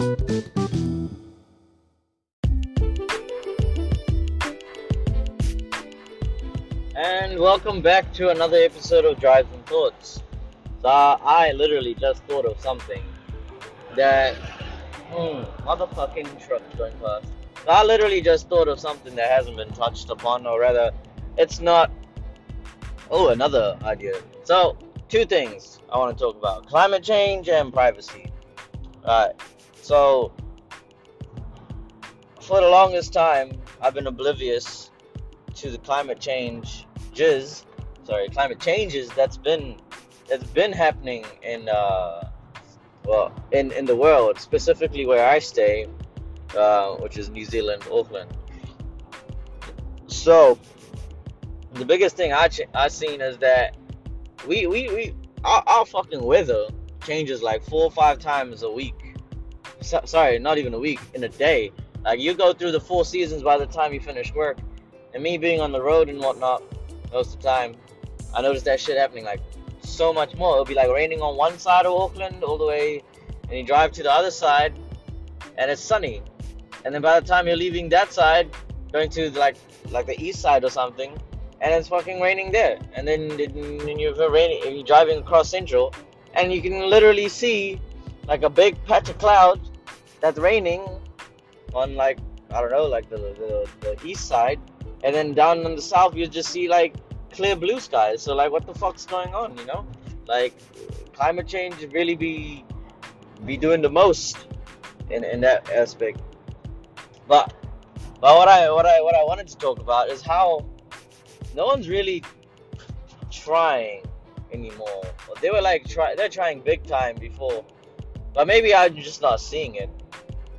And welcome back to another episode of Drives and Thoughts. So I literally just thought of something that hmm, motherfucking truck going past. So I literally just thought of something that hasn't been touched upon, or rather, it's not. Oh, another idea. So two things I want to talk about: climate change and privacy. Alright. So for the longest time, I've been oblivious to the climate change jizz, sorry, climate changes that's been that's been happening in uh, well in in the world, specifically where I stay, uh, which is New Zealand, Auckland. So the biggest thing I ch- I seen is that we we we our, our fucking weather changes like four or five times a week. So, sorry, not even a week, in a day. Like you go through the four seasons by the time you finish work. And me being on the road and whatnot most of the time, I noticed that shit happening like so much more. It'll be like raining on one side of Auckland all the way, and you drive to the other side, and it's sunny. And then by the time you're leaving that side, going to like like the east side or something, and it's fucking raining there. And then, then you're raining, you're driving across Central, and you can literally see like a big patch of clouds that's raining on like I don't know, like the, the, the east side, and then down in the south you just see like clear blue skies. So like, what the fuck's going on? You know, like climate change really be be doing the most in in that aspect. But but what I what I what I wanted to talk about is how no one's really trying anymore. They were like try they're trying big time before, but maybe I'm just not seeing it.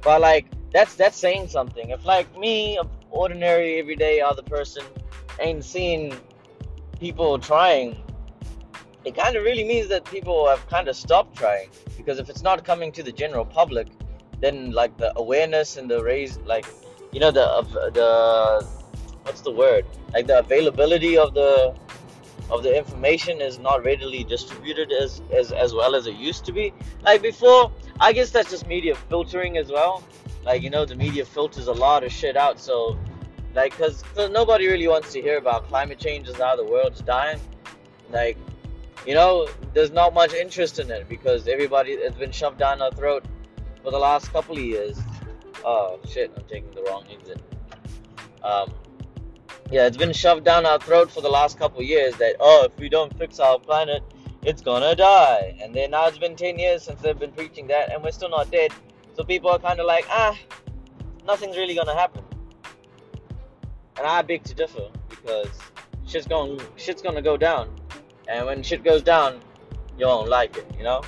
But like that's that's saying something. If like me, ordinary everyday other person, ain't seeing people trying, it kind of really means that people have kind of stopped trying. Because if it's not coming to the general public, then like the awareness and the raise, like you know the uh, the what's the word? Like the availability of the of the information is not readily distributed as, as as well as it used to be. Like before, I guess that's just media filtering as well. Like you know, the media filters a lot of shit out. So, like, cause, cause nobody really wants to hear about climate change and how the world's dying. Like, you know, there's not much interest in it because everybody has been shoved down our throat for the last couple of years. Oh shit, I'm taking the wrong exit. Um, yeah, it's been shoved down our throat for the last couple years that oh, if we don't fix our planet, it's gonna die. And then now it's been 10 years since they've been preaching that, and we're still not dead. So people are kind of like, ah, nothing's really gonna happen. And I beg to differ because shit's going, shit's gonna go down, and when shit goes down, you won't like it, you know.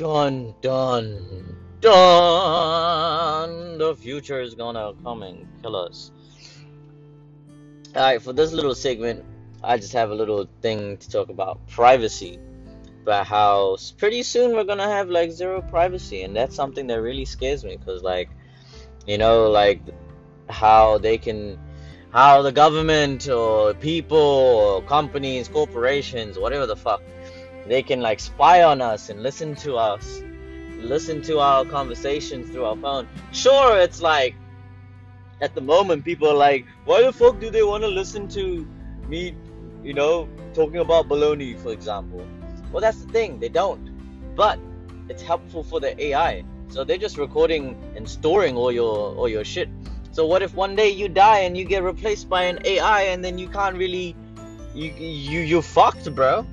Dun dun dun. The future is gonna come and kill us. Alright, for this little segment, I just have a little thing to talk about privacy. About how pretty soon we're gonna have like zero privacy, and that's something that really scares me because, like, you know, like how they can, how the government or people or companies, corporations, whatever the fuck, they can like spy on us and listen to us listen to our conversations through our phone. Sure it's like at the moment people are like why the fuck do they want to listen to me you know talking about baloney for example? Well that's the thing they don't. But it's helpful for the ai so they're just recording and storing all your all your shit. So what if one day you die and you get replaced by an ai and then you can't really you you you fucked bro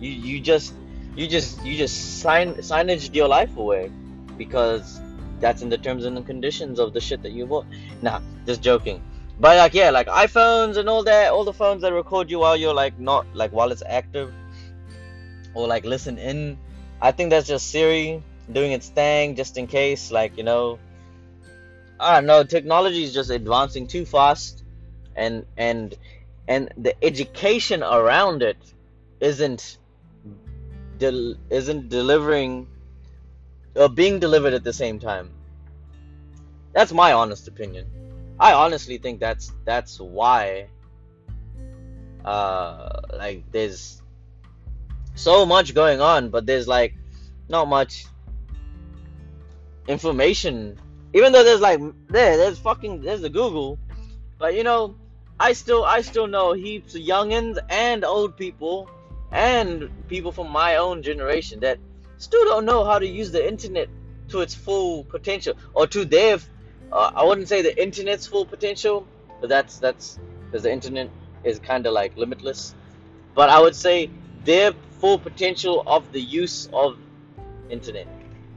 you you just you just you just sign signaged your life away because that's in the terms and the conditions of the shit that you bought. Nah, just joking. But like yeah, like iPhones and all that, all the phones that record you while you're like not like while it's active or like listen in. I think that's just Siri doing its thing just in case, like, you know. I don't know, technology is just advancing too fast and and and the education around it isn't del- isn't delivering or being delivered at the same time. That's my honest opinion. I honestly think that's that's why uh like there's so much going on but there's like not much information even though there's like there there's fucking there's the Google but you know I still I still know heaps of youngins and old people and people from my own generation that still don't know how to use the internet to its full potential or to their uh, I wouldn't say the internet's full potential but that's that's because the internet is kind of like limitless. But I would say their full potential of the use of internet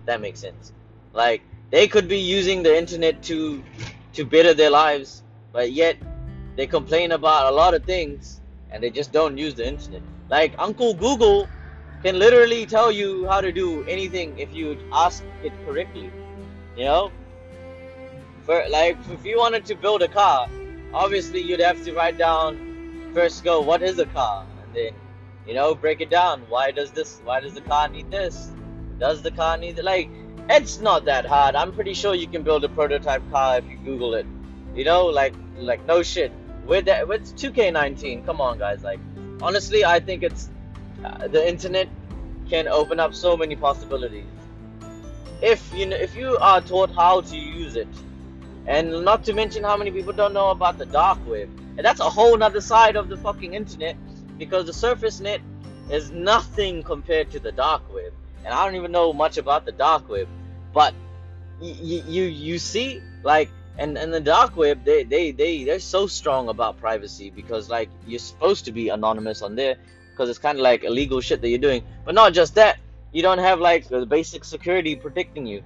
that makes sense. Like they could be using the internet to to better their lives but yet they complain about a lot of things and they just don't use the internet. Like Uncle Google can literally tell you how to do anything if you ask it correctly. You know? For like if you wanted to build a car, obviously you'd have to write down first go what is a car and then you know break it down. Why does this why does the car need this? Does the car need it? like it's not that hard. I'm pretty sure you can build a prototype car if you Google it. You know, like like no shit with that with 2K19. Come on, guys. Like, honestly, I think it's uh, the internet can open up so many possibilities if you know, if you are taught how to use it, and not to mention how many people don't know about the dark web, and that's a whole nother side of the fucking internet because the surface net is nothing compared to the dark web, and I don't even know much about the dark web, but you you you see like and and the dark web they they they they're so strong about privacy because like you're supposed to be anonymous on there because it's kind of like illegal shit that you're doing. But not just that you don't have like the basic security protecting you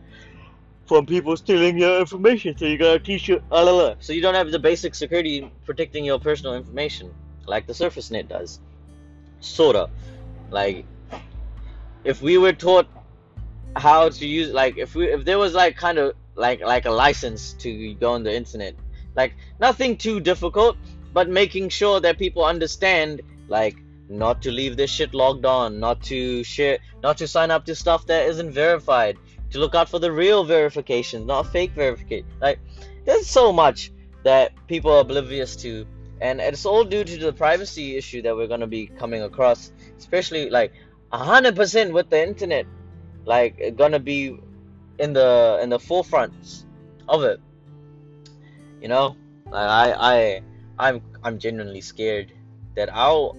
from people stealing your information so you gotta teach you uh, la, la. so you don't have the basic security protecting your personal information like the surface net does. Sorta. Like if we were taught how to use like if we if there was like kind of like like a license to go on the internet. Like nothing too difficult but making sure that people understand like not to leave this shit logged on not to share not to sign up to stuff that isn't verified to look out for the real verifications not fake verification like there's so much that people are oblivious to and it's all due to the privacy issue that we're going to be coming across especially like 100% with the internet like gonna be in the in the forefront of it. You know, I I I'm I'm genuinely scared that I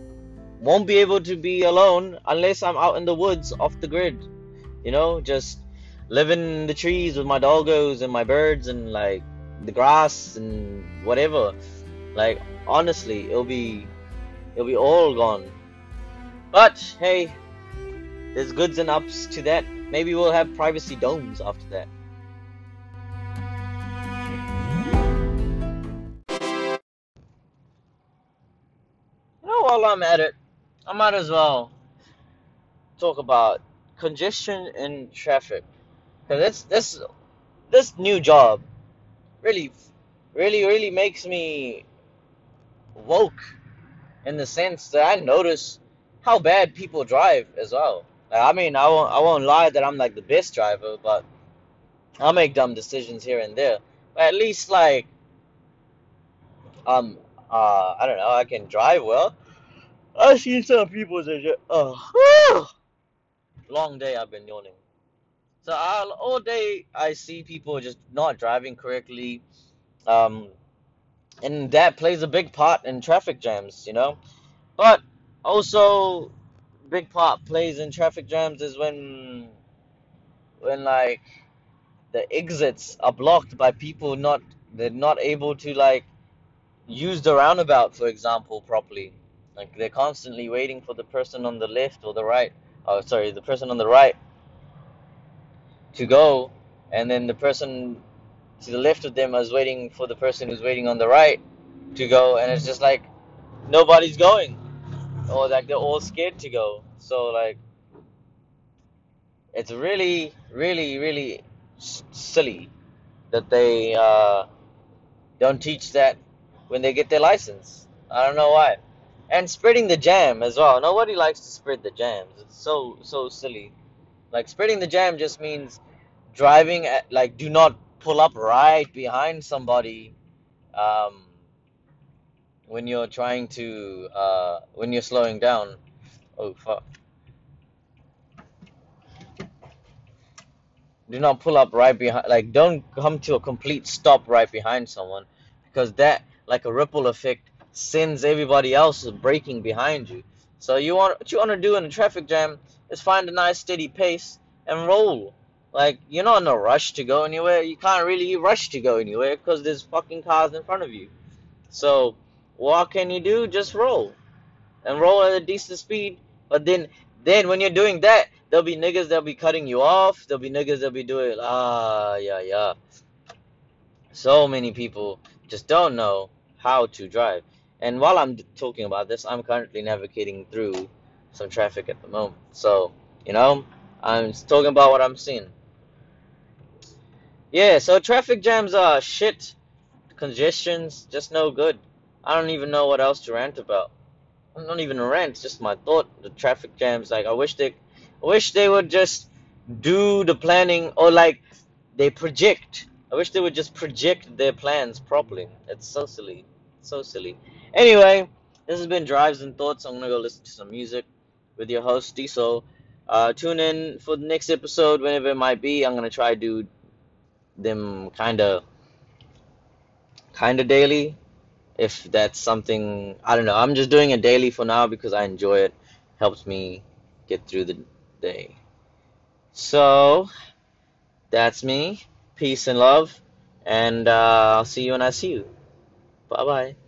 won't be able to be alone unless I'm out in the woods off the grid. You know, just living in the trees with my doggos and my birds and like the grass and whatever. Like honestly, it'll be it'll be all gone. But hey, there's goods and ups to that. Maybe we'll have privacy domes after that. You know, while I'm at it, I might as well talk about congestion in traffic. Cause this this this new job really really really makes me woke in the sense that I notice how bad people drive as well. I mean, I won't I won't lie that I'm like the best driver, but I'll make dumb decisions here and there. But at least like um uh I don't know, I can drive well. I've seen some people that just oh long day I've been yawning. So I'll, all day I see people just not driving correctly, um, and that plays a big part in traffic jams, you know. But also big part plays in traffic jams is when when like the exits are blocked by people not they're not able to like use the roundabout for example properly. Like they're constantly waiting for the person on the left or the right oh sorry the person on the right to go and then the person to the left of them is waiting for the person who's waiting on the right to go and it's just like nobody's going or like they're all scared to go. So like, it's really, really, really s- silly that they uh, don't teach that when they get their license. I don't know why. And spreading the jam as well. Nobody likes to spread the jams. It's so so silly. Like spreading the jam just means driving at like do not pull up right behind somebody um, when you're trying to uh, when you're slowing down. Oh fuck. Do not pull up right behind like don't come to a complete stop right behind someone because that like a ripple effect sends everybody else braking behind you. So you want what you want to do in a traffic jam is find a nice steady pace and roll. Like you're not in a rush to go anywhere. You can't really rush to go anywhere because there's fucking cars in front of you. So what can you do? Just roll and roll at a decent speed. But then then when you're doing that, there'll be niggas that'll be cutting you off. There'll be niggas that'll be doing ah yeah yeah. So many people just don't know how to drive. And while I'm talking about this, I'm currently navigating through some traffic at the moment. So, you know, I'm talking about what I'm seeing. Yeah, so traffic jams are shit. Congestion's just no good. I don't even know what else to rant about. I don't even a rant, it's just my thought. The traffic jams, like I wish they I wish they would just do the planning or like they project. I wish they would just project their plans properly. It's so silly. So silly. Anyway, this has been Drives and Thoughts. I'm gonna go listen to some music with your host Diesel. Uh, tune in for the next episode whenever it might be. I'm gonna try to do them kind of kind of daily if that's something I don't know. I'm just doing it daily for now because I enjoy it. Helps me get through the day. So that's me. Peace and love, and uh, I'll see you when I see you. Bye bye.